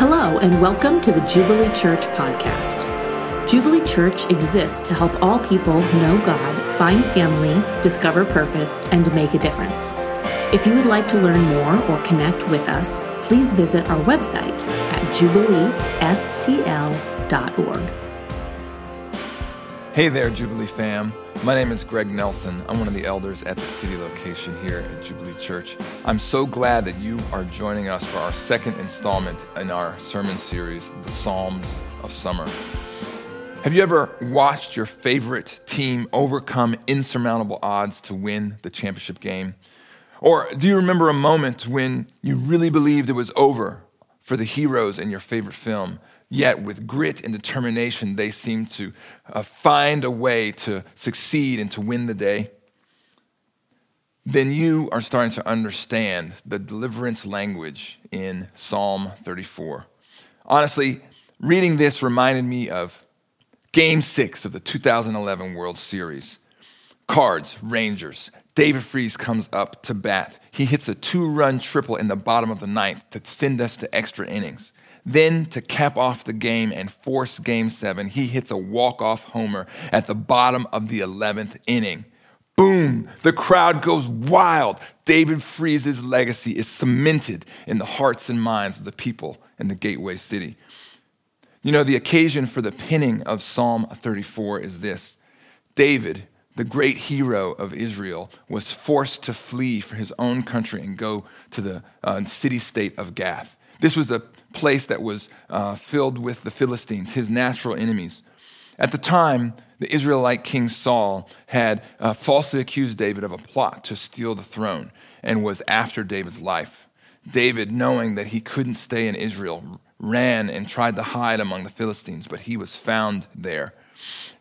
Hello, and welcome to the Jubilee Church podcast. Jubilee Church exists to help all people know God, find family, discover purpose, and make a difference. If you would like to learn more or connect with us, please visit our website at jubileestl.org. Hey there, Jubilee fam. My name is Greg Nelson. I'm one of the elders at the city location here at Jubilee Church. I'm so glad that you are joining us for our second installment in our sermon series, The Psalms of Summer. Have you ever watched your favorite team overcome insurmountable odds to win the championship game? Or do you remember a moment when you really believed it was over for the heroes in your favorite film? Yet, with grit and determination, they seem to uh, find a way to succeed and to win the day. Then you are starting to understand the deliverance language in Psalm 34. Honestly, reading this reminded me of Game six of the 2011 World Series. Cards, Rangers. David Freese comes up to bat. He hits a two run triple in the bottom of the ninth to send us to extra innings. Then, to cap off the game and force game seven, he hits a walk off homer at the bottom of the 11th inning. Boom! The crowd goes wild. David Freese's legacy is cemented in the hearts and minds of the people in the Gateway City. You know, the occasion for the penning of Psalm 34 is this David, the great hero of Israel, was forced to flee for his own country and go to the uh, city state of Gath. This was a place that was uh, filled with the Philistines, his natural enemies. At the time, the Israelite king Saul had uh, falsely accused David of a plot to steal the throne and was after David's life. David, knowing that he couldn't stay in Israel, ran and tried to hide among the Philistines, but he was found there.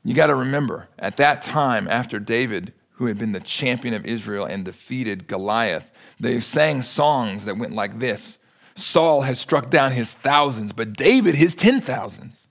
You got to remember, at that time, after David, who had been the champion of Israel and defeated Goliath, they sang songs that went like this Saul has struck down his thousands, but David his ten thousands.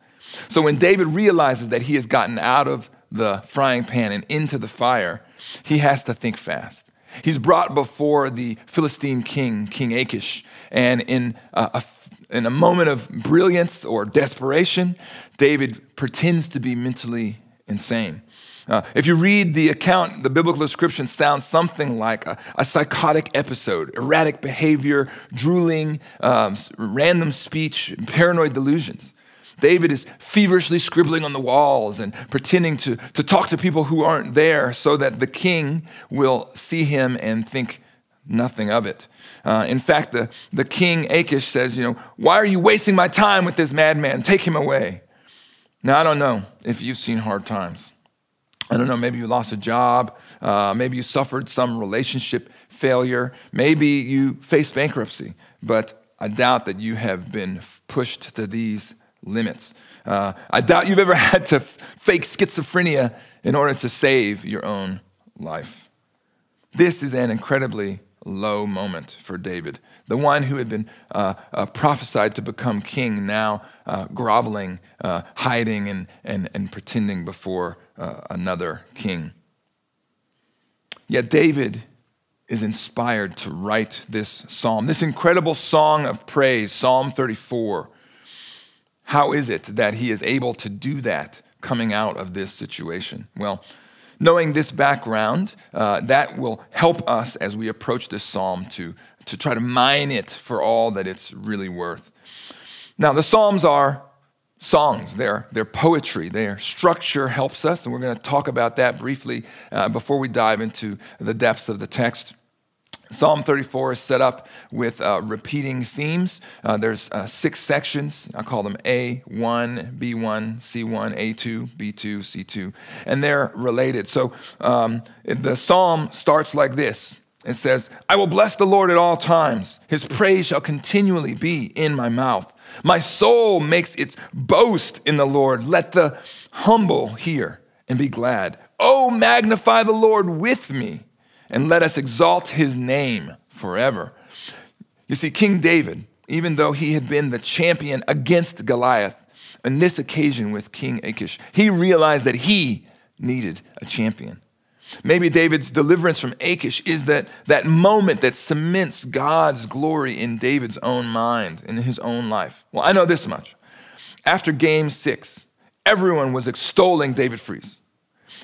So when David realizes that he has gotten out of the frying pan and into the fire, he has to think fast. He's brought before the Philistine king, King Achish, and in a, in a moment of brilliance or desperation, David pretends to be mentally insane. Uh, if you read the account, the biblical description sounds something like a, a psychotic episode, erratic behavior, drooling, um, random speech, paranoid delusions. David is feverishly scribbling on the walls and pretending to, to talk to people who aren't there so that the king will see him and think nothing of it. Uh, in fact, the, the king Achish says, You know, why are you wasting my time with this madman? Take him away. Now, I don't know if you've seen hard times. I don't know, maybe you lost a job. Uh, maybe you suffered some relationship failure. Maybe you faced bankruptcy. But I doubt that you have been pushed to these limits. Uh, I doubt you've ever had to fake schizophrenia in order to save your own life. This is an incredibly low moment for David. The one who had been uh, uh, prophesied to become king, now uh, groveling, uh, hiding, and, and, and pretending before uh, another king. Yet David is inspired to write this psalm, this incredible song of praise, Psalm 34. How is it that he is able to do that coming out of this situation? Well, knowing this background, uh, that will help us as we approach this psalm to, to try to mine it for all that it's really worth. Now, the Psalms are songs, they're, they're poetry, their structure helps us, and we're going to talk about that briefly uh, before we dive into the depths of the text. Psalm 34 is set up with uh, repeating themes. Uh, there's uh, six sections. I call them A1, B1, C1, A2, B2, C2, and they're related. So um, the psalm starts like this it says, I will bless the Lord at all times, his praise shall continually be in my mouth. My soul makes its boast in the Lord. Let the humble hear and be glad. Oh, magnify the Lord with me and let us exalt his name forever. You see, King David, even though he had been the champion against Goliath, on this occasion with King Achish, he realized that he needed a champion. Maybe David's deliverance from Achish is that, that moment that cements God's glory in David's own mind, in his own life. Well, I know this much. After game six, everyone was extolling David Freese.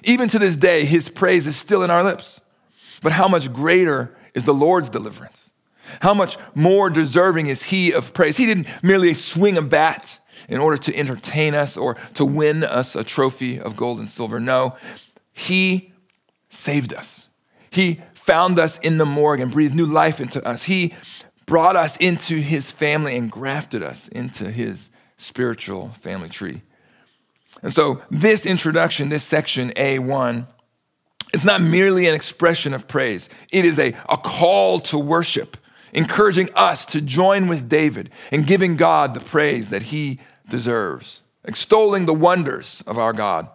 Even to this day, his praise is still in our lips. But how much greater is the Lord's deliverance? How much more deserving is he of praise? He didn't merely swing a bat in order to entertain us or to win us a trophy of gold and silver. No, he saved us. He found us in the morgue and breathed new life into us. He brought us into his family and grafted us into his spiritual family tree. And so, this introduction, this section A1, it's not merely an expression of praise, it is a, a call to worship, encouraging us to join with David in giving God the praise that he deserves, extolling the wonders of our God.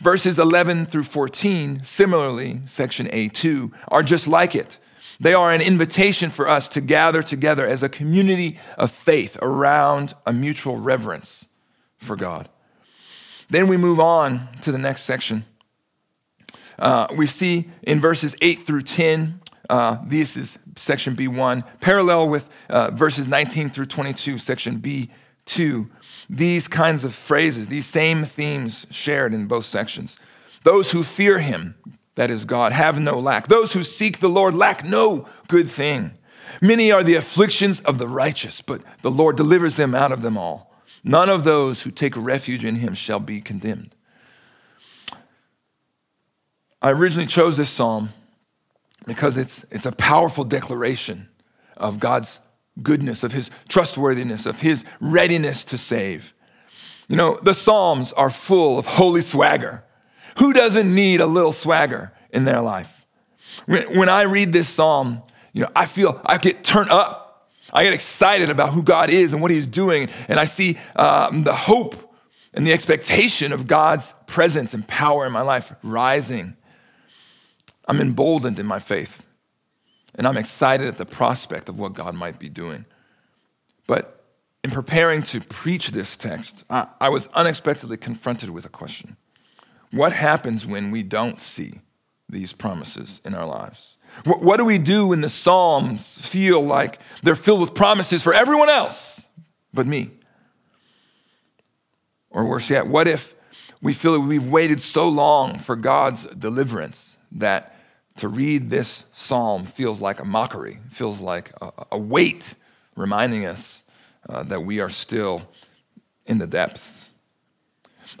Verses 11 through 14, similarly, section A2, are just like it. They are an invitation for us to gather together as a community of faith around a mutual reverence for God. Then we move on to the next section. Uh, we see in verses 8 through 10, uh, this is section B1, parallel with uh, verses 19 through 22, section B2 these kinds of phrases, these same themes shared in both sections. Those who fear him, that is God, have no lack. Those who seek the Lord lack no good thing. Many are the afflictions of the righteous, but the Lord delivers them out of them all. None of those who take refuge in him shall be condemned. I originally chose this psalm because it's, it's a powerful declaration of God's goodness, of his trustworthiness, of his readiness to save. You know, the Psalms are full of holy swagger. Who doesn't need a little swagger in their life? When, when I read this psalm, you know, I feel I get turned up. I get excited about who God is and what He's doing, and I see um, the hope and the expectation of God's presence and power in my life rising. I'm emboldened in my faith. And I'm excited at the prospect of what God might be doing. But in preparing to preach this text, I, I was unexpectedly confronted with a question What happens when we don't see these promises in our lives? What, what do we do when the Psalms feel like they're filled with promises for everyone else but me? Or worse yet, what if we feel that we've waited so long for God's deliverance that to read this psalm feels like a mockery, feels like a, a weight reminding us uh, that we are still in the depths.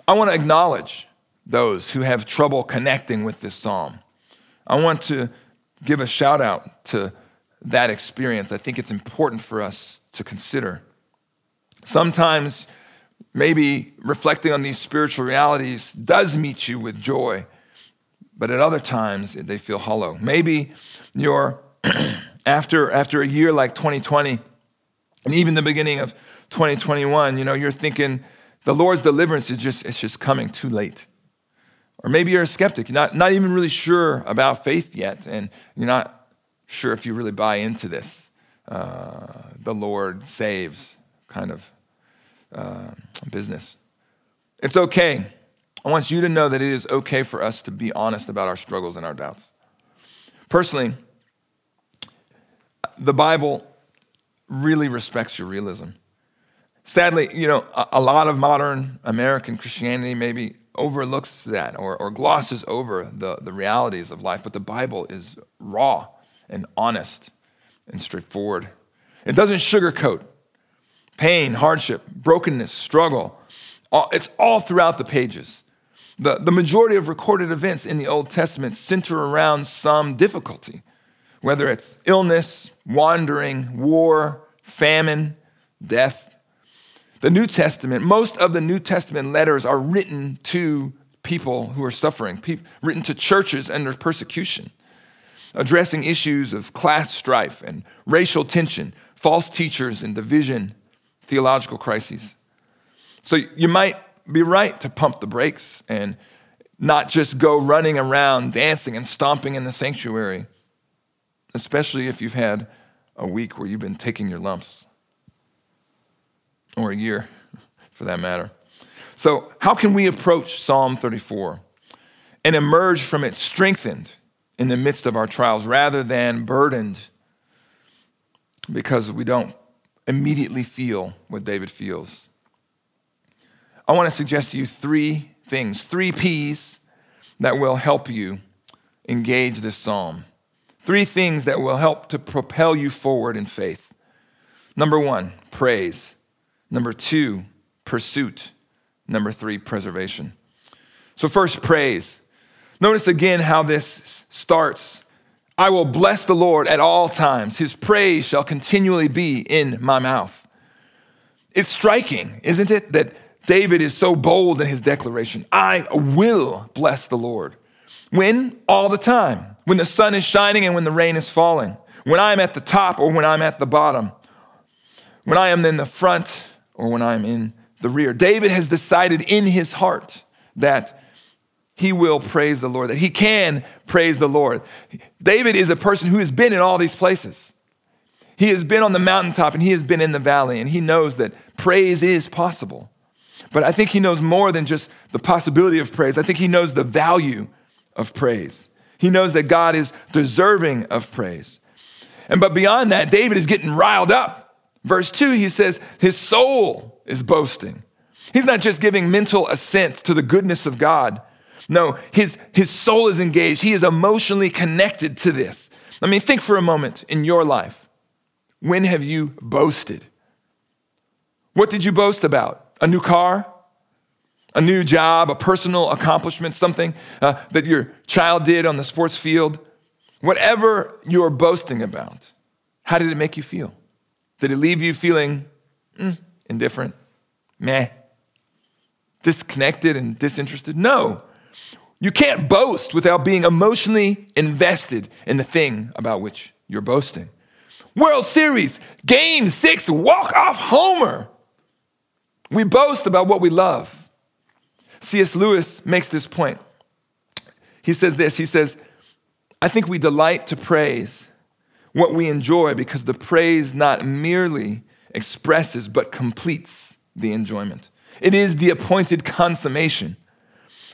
I want to acknowledge those who have trouble connecting with this psalm. I want to give a shout out to that experience. I think it's important for us to consider. Sometimes, maybe reflecting on these spiritual realities does meet you with joy but at other times they feel hollow. Maybe you're, after, after a year like 2020, and even the beginning of 2021, you know, you're thinking the Lord's deliverance is just, it's just coming too late. Or maybe you're a skeptic, you're not, not even really sure about faith yet, and you're not sure if you really buy into this. Uh, the Lord saves kind of uh, business. It's okay I want you to know that it is okay for us to be honest about our struggles and our doubts. Personally, the Bible really respects your realism. Sadly, you know, a, lot of modern American Christianity maybe overlooks that or, or glosses over the, the realities of life, but the Bible is raw and honest and straightforward. It doesn't sugarcoat pain, hardship, brokenness, struggle. It's all throughout the pages. The, the majority of recorded events in the Old Testament center around some difficulty, whether it's illness, wandering, war, famine, death. The New Testament, most of the New Testament letters are written to people who are suffering, people, written to churches under persecution, addressing issues of class strife and racial tension, false teachers and division, theological crises. So you might be right to pump the brakes and not just go running around dancing and stomping in the sanctuary, especially if you've had a week where you've been taking your lumps, or a year for that matter. So, how can we approach Psalm 34? and emerge from it strengthened in the midst of our trials rather than burdened because we don't immediately feel what David feels. I want to suggest to you three things, three P's that will help you engage this psalm. Three things that will help to propel you forward in faith. Number one, praise. Number two, pursuit. Number three, preservation. So, first, praise. Notice again how this starts. I will bless the Lord at all times. His praise shall continually be in my mouth. It's striking, isn't it, that David is so bold in his declaration I will bless the Lord. When? All the time. When the sun is shining and when the rain is falling. When I'm at the top or when I'm at the bottom. When I am in the front or when I'm in the rear. David has decided in his heart that he will praise the Lord, that he can praise the Lord. David is a person who has been in all these places. He has been on the mountaintop and he has been in the valley, and he knows that praise is possible. But I think he knows more than just the possibility of praise. I think he knows the value of praise. He knows that God is deserving of praise. And but beyond that, David is getting riled up. Verse 2, he says, his soul is boasting. He's not just giving mental assent to the goodness of God. No, his, his soul is engaged. He is emotionally connected to this. I mean, think for a moment in your life. When have you boasted? What did you boast about? A new car? A new job? A personal accomplishment? Something uh, that your child did on the sports field? Whatever you're boasting about, how did it make you feel? Did it leave you feeling mm, indifferent, meh, disconnected and disinterested? No. You can't boast without being emotionally invested in the thing about which you're boasting. World Series, game six, walk off homer. We boast about what we love. C.S. Lewis makes this point. He says this He says, I think we delight to praise what we enjoy because the praise not merely expresses but completes the enjoyment. It is the appointed consummation.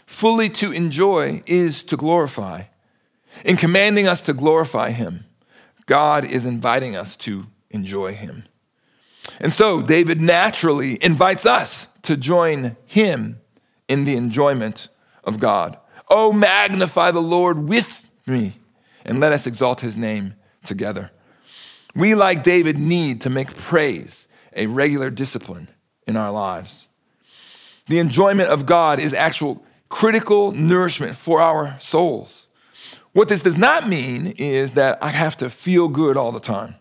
Fully to enjoy is to glorify. In commanding us to glorify Him, God is inviting us to enjoy Him. And so David naturally invites us to join Him in the enjoyment of God. Oh, magnify the Lord with me, and let us exalt His name together. We, like David, need to make praise a regular discipline in our lives. The enjoyment of God is actual critical nourishment for our souls. What this does not mean is that I have to feel good all the time.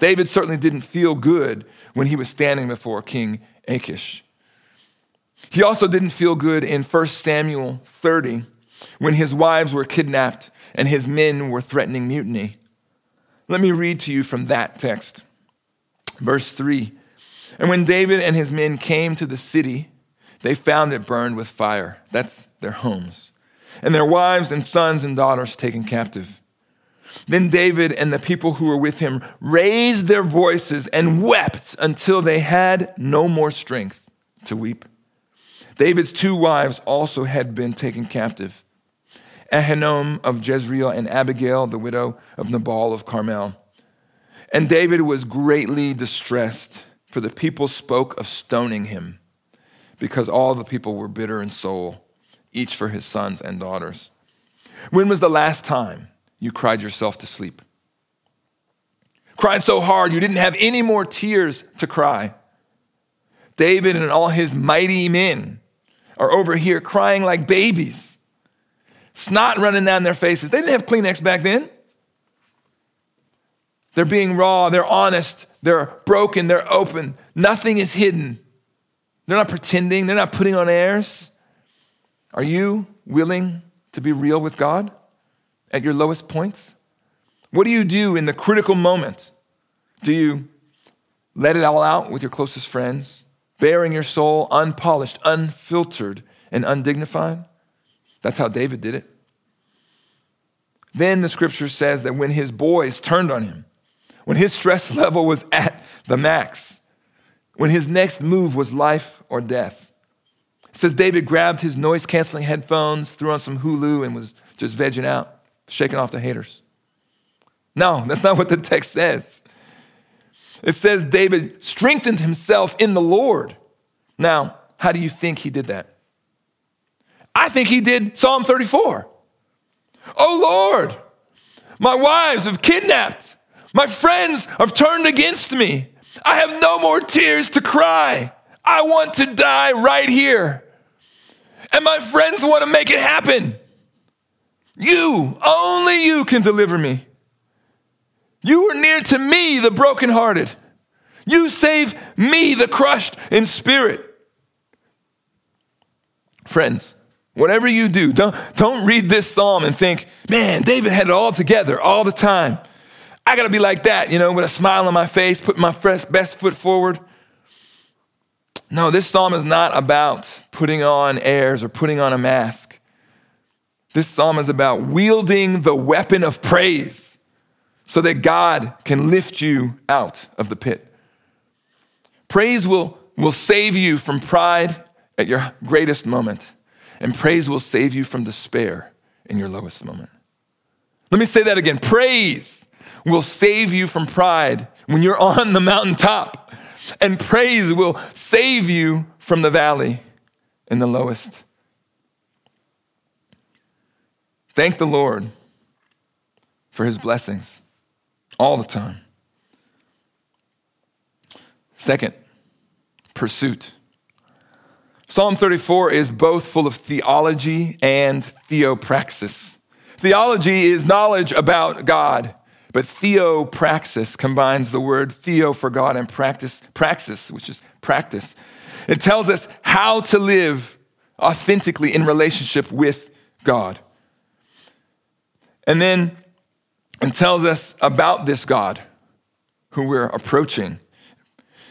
David certainly didn't feel good when he was standing before King Achish. He also didn't feel good in 1 Samuel 30 when his wives were kidnapped and his men were threatening mutiny. Let me read to you from that text. Verse 3 And when David and his men came to the city, they found it burned with fire. That's their homes. And their wives and sons and daughters taken captive. Then David and the people who were with him raised their voices and wept until they had no more strength to weep. David's two wives also had been taken captive Ahinoam of Jezreel and Abigail, the widow of Nabal of Carmel. And David was greatly distressed, for the people spoke of stoning him because all the people were bitter in soul, each for his sons and daughters. When was the last time you cried yourself to sleep? Cried so hard you didn't have any more tears to cry. David and all his mighty men are over here crying like babies, snot running down their faces. They didn't have Kleenex back then. They're being raw, they're honest, they're broken, they're open. Nothing is hidden. They're not pretending, they're not putting on airs. Are you willing to be real with God at your lowest points? What do you do in the critical moment? Do you let it all out with your closest friends, baring your soul unpolished, unfiltered, and undignified? That's how David did it. Then the scripture says that when his boys turned on him, when his stress level was at the max, when his next move was life or death. It says David grabbed his noise canceling headphones, threw on some Hulu, and was just vegging out, shaking off the haters. No, that's not what the text says. It says David strengthened himself in the Lord. Now, how do you think he did that? I think he did Psalm 34. Oh Lord, my wives have kidnapped, my friends have turned against me. I have no more tears to cry. I want to die right here. And my friends want to make it happen. You, only you can deliver me. You were near to me, the brokenhearted. You save me, the crushed in spirit. Friends, whatever you do, don't, don't read this psalm and think, man, David had it all together all the time. I got to be like that, you know, with a smile on my face, put my best foot forward. No, this psalm is not about putting on airs or putting on a mask. This psalm is about wielding the weapon of praise so that God can lift you out of the pit. Praise will, will save you from pride at your greatest moment, and praise will save you from despair in your lowest moment. Let me say that again. Praise will save you from pride when you're on the mountaintop, and praise will save you from the valley in the lowest. Thank the Lord for his blessings all the time. Second, pursuit. Psalm 34 is both full of theology and theopraxis. Theology is knowledge about God, but theopraxis combines the word theo for God and practice, praxis, which is practice. It tells us how to live authentically in relationship with God. And then it tells us about this God who we're approaching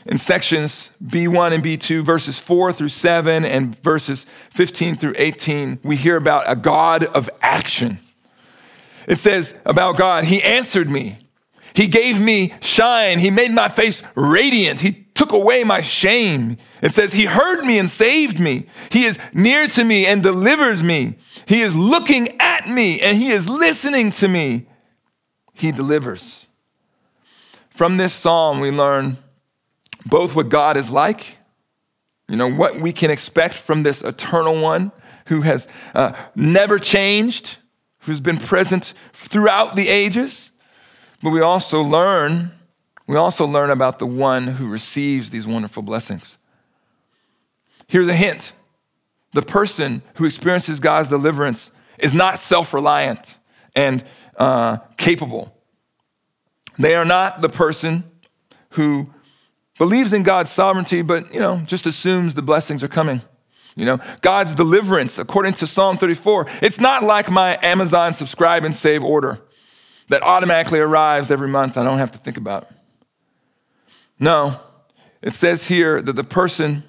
in sections B1 and B2, verses 4 through 7, and verses 15 through 18, we hear about a God of action. It says about God, He answered me. He gave me shine. He made my face radiant. He took away my shame. It says, He heard me and saved me. He is near to me and delivers me. He is looking at me and He is listening to me. He delivers. From this psalm, we learn both what God is like, you know, what we can expect from this eternal one who has uh, never changed, who's been present throughout the ages, but we also learn, we also learn about the one who receives these wonderful blessings. Here's a hint the person who experiences God's deliverance is not self reliant and uh, capable. They are not the person who believes in God's sovereignty, but, you know, just assumes the blessings are coming. You know, God's deliverance, according to Psalm 34, it's not like my Amazon subscribe and save order that automatically arrives every month. I don't have to think about. No, it says here that the person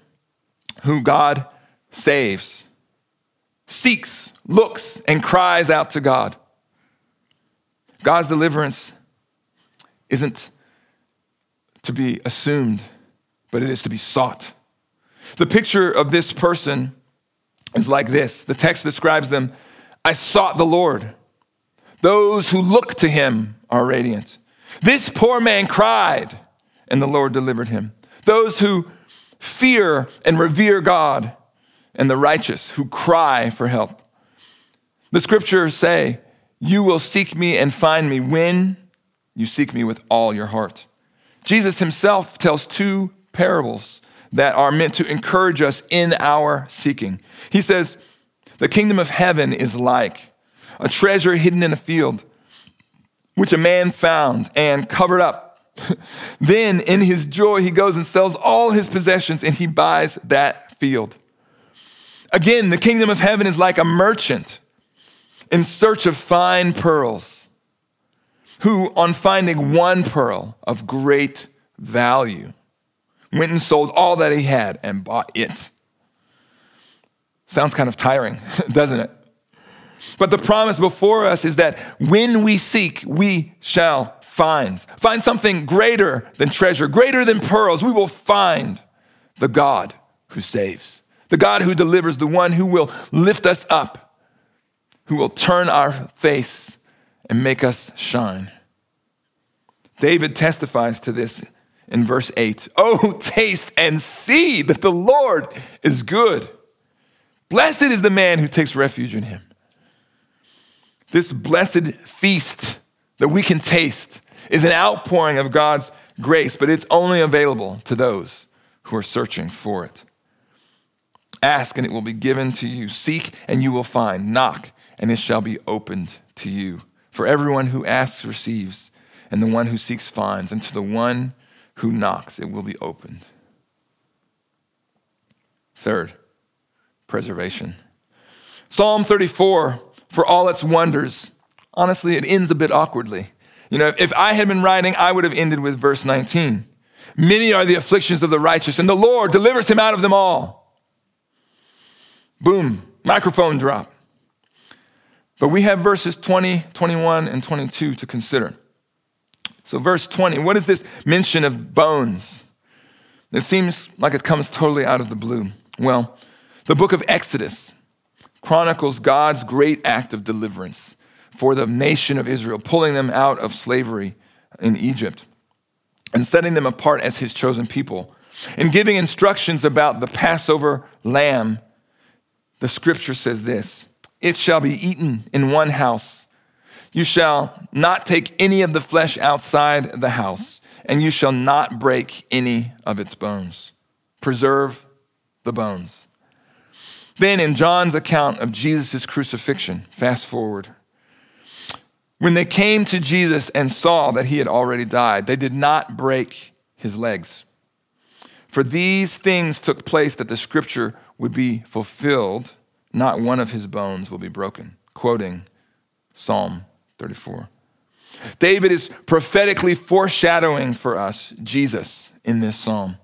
who God saves seeks, looks, and cries out to God. God's deliverance isn't to be assumed, but it is to be sought. The picture of this person is like this the text describes them I sought the Lord. Those who look to him are radiant. This poor man cried, and the Lord delivered him. Those who fear and revere God, and the righteous who cry for help. The scriptures say, You will seek me and find me when you seek me with all your heart. Jesus himself tells two parables that are meant to encourage us in our seeking. He says, The kingdom of heaven is like a treasure hidden in a field, which a man found and covered up. then, in his joy, he goes and sells all his possessions and he buys that field. Again, the kingdom of heaven is like a merchant in search of fine pearls who, on finding one pearl of great value, went and sold all that he had and bought it. Sounds kind of tiring, doesn't it? But the promise before us is that when we seek, we shall find. Find something greater than treasure, greater than pearls. We will find the God who saves, the God who delivers, the one who will lift us up, who will turn our face and make us shine. David testifies to this in verse 8. Oh, taste and see that the Lord is good. Blessed is the man who takes refuge in him. This blessed feast that we can taste is an outpouring of God's grace, but it's only available to those who are searching for it. Ask and it will be given to you. Seek and you will find. Knock and it shall be opened to you. For everyone who asks receives, and the one who seeks finds, and to the one who knocks it will be opened. Third, preservation. Psalm 34, for all its wonders, honestly, it ends a bit awkwardly. You know, if I had been writing, I would have ended with verse 19. Many are the afflictions of the righteous, and the Lord delivers him out of them all. Boom, microphone drop. But we have verses 20, 21, and 22 to consider. So, verse 20, what is this mention of bones? It seems like it comes totally out of the blue. Well, the book of Exodus chronicles God's great act of deliverance for the nation of Israel, pulling them out of slavery in Egypt and setting them apart as his chosen people. And giving instructions about the Passover lamb, the scripture says this It shall be eaten in one house. You shall not take any of the flesh outside the house, and you shall not break any of its bones. Preserve the bones. Then, in John's account of Jesus' crucifixion, fast forward, when they came to Jesus and saw that he had already died, they did not break his legs. For these things took place that the scripture would be fulfilled, not one of his bones will be broken. Quoting Psalm 34. David is prophetically foreshadowing for us Jesus in this psalm.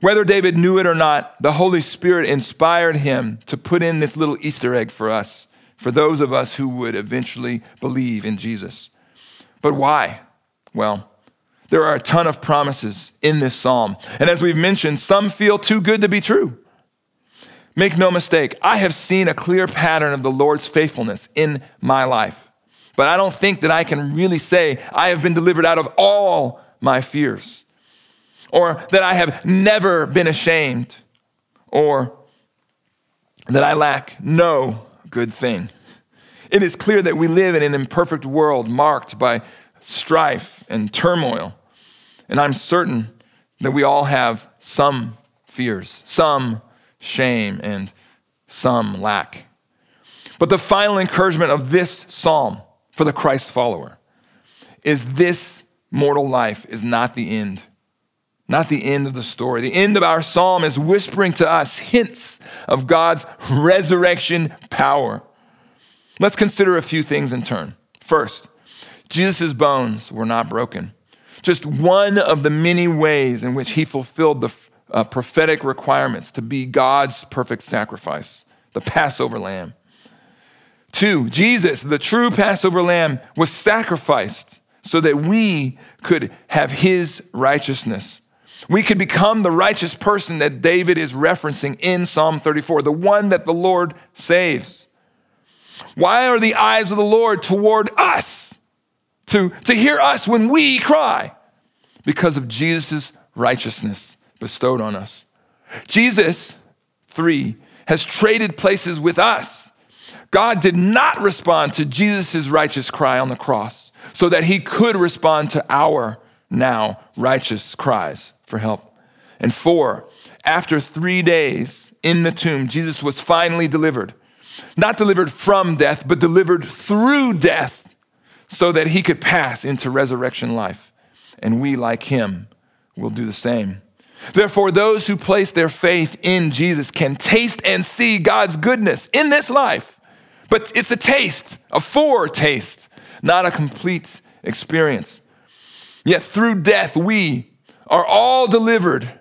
Whether David knew it or not, the Holy Spirit inspired him to put in this little Easter egg for us for those of us who would eventually believe in Jesus. But why? Well, there are a ton of promises in this psalm. And as we've mentioned, some feel too good to be true. Make no mistake, I have seen a clear pattern of the Lord's faithfulness in my life. But I don't think that I can really say I have been delivered out of all my fears, or that I have never been ashamed, or that I lack no good thing. It is clear that we live in an imperfect world marked by strife and turmoil. And I'm certain that we all have some fears, some shame, and some lack. But the final encouragement of this psalm for the Christ follower is this mortal life is not the end not the end of the story. The end of our psalm is whispering to us hints of God's resurrection power. Let's consider a few things in turn. First, Jesus' bones were not broken. Just one of the many ways in which he fulfilled the uh, prophetic requirements to be God's perfect sacrifice, the Passover lamb. Two, Jesus, the true Passover lamb, was sacrificed so that we could have his righteousness. We could become the righteous person that David is referencing in Psalm 34, the one that the Lord saves. Why are the eyes of the Lord toward us to, to hear us when we cry? Because of Jesus' righteousness bestowed on us. Jesus, three, has traded places with us. God did not respond to Jesus' righteous cry on the cross so that he could respond to our now righteous cries for help. And four, after three days in the tomb, Jesus was finally delivered. Not delivered from death, but delivered through death so that he could pass into resurrection life. And we, like him, will do the same. Therefore, those who place their faith in Jesus can taste and see God's goodness in this life. But it's a taste, a foretaste, not a complete experience. Yet through death, we are all delivered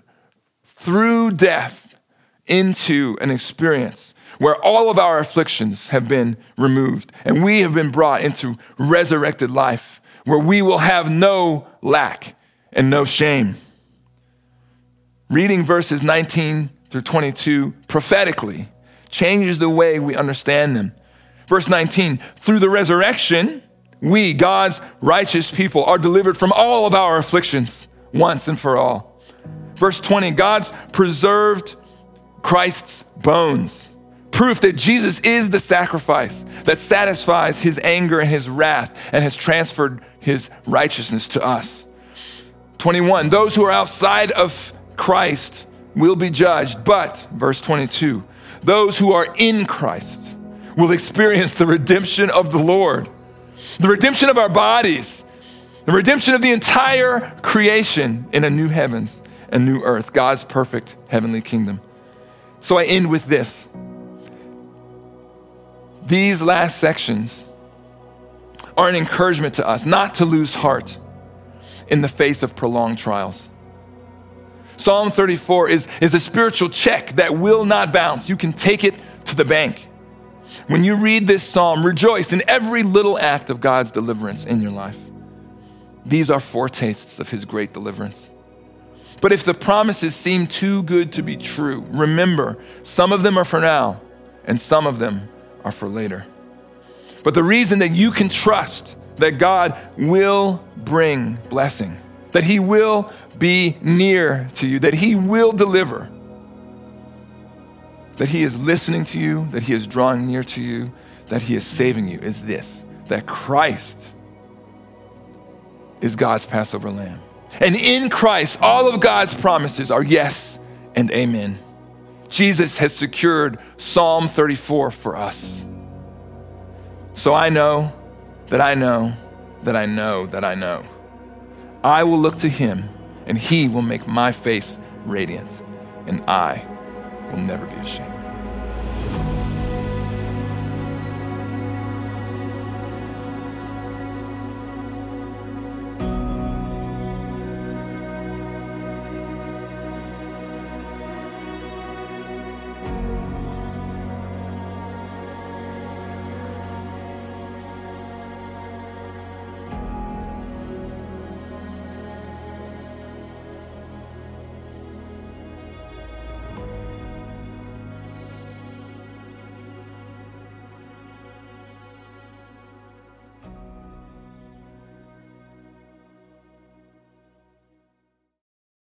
through death into an experience where all of our afflictions have been removed and we have been brought into resurrected life where we will have no lack and no shame. Reading verses 19 through 22 prophetically changes the way we understand them. Verse 19, through the resurrection, we, God's righteous people, are delivered from all of our afflictions once and for all. Verse 20, God's preserved Christ's bones. Proof that Jesus is the sacrifice that satisfies his anger and his wrath and has transferred his righteousness to us. 21, those who are outside of Christ will be judged, but, verse 22, those who are in Christ will experience the redemption of the Lord, the redemption of our bodies, the redemption of the entire creation in a new heavens and new earth, God's perfect heavenly kingdom. So I end with this. These last sections are an encouragement to us not to lose heart in the face of prolonged trials. Psalm 34 is, is a spiritual check that will not bounce. You can take it to the bank. When you read this psalm, rejoice in every little act of God's deliverance in your life. These are foretastes of his great deliverance. But if the promises seem too good to be true, remember, some of them are for now and some of them are for later. But the reason that you can trust that God will bring blessing, that He will be near to you, that He will deliver, that He is listening to you, that He is drawing near to you, that He is saving you is this that Christ is God's Passover lamb. And in Christ, all of God's promises are yes and amen. Jesus has secured Psalm 34 for us. So I know that I know that I know that I know. I will look to him, and he will make my face radiant, and I will never be ashamed.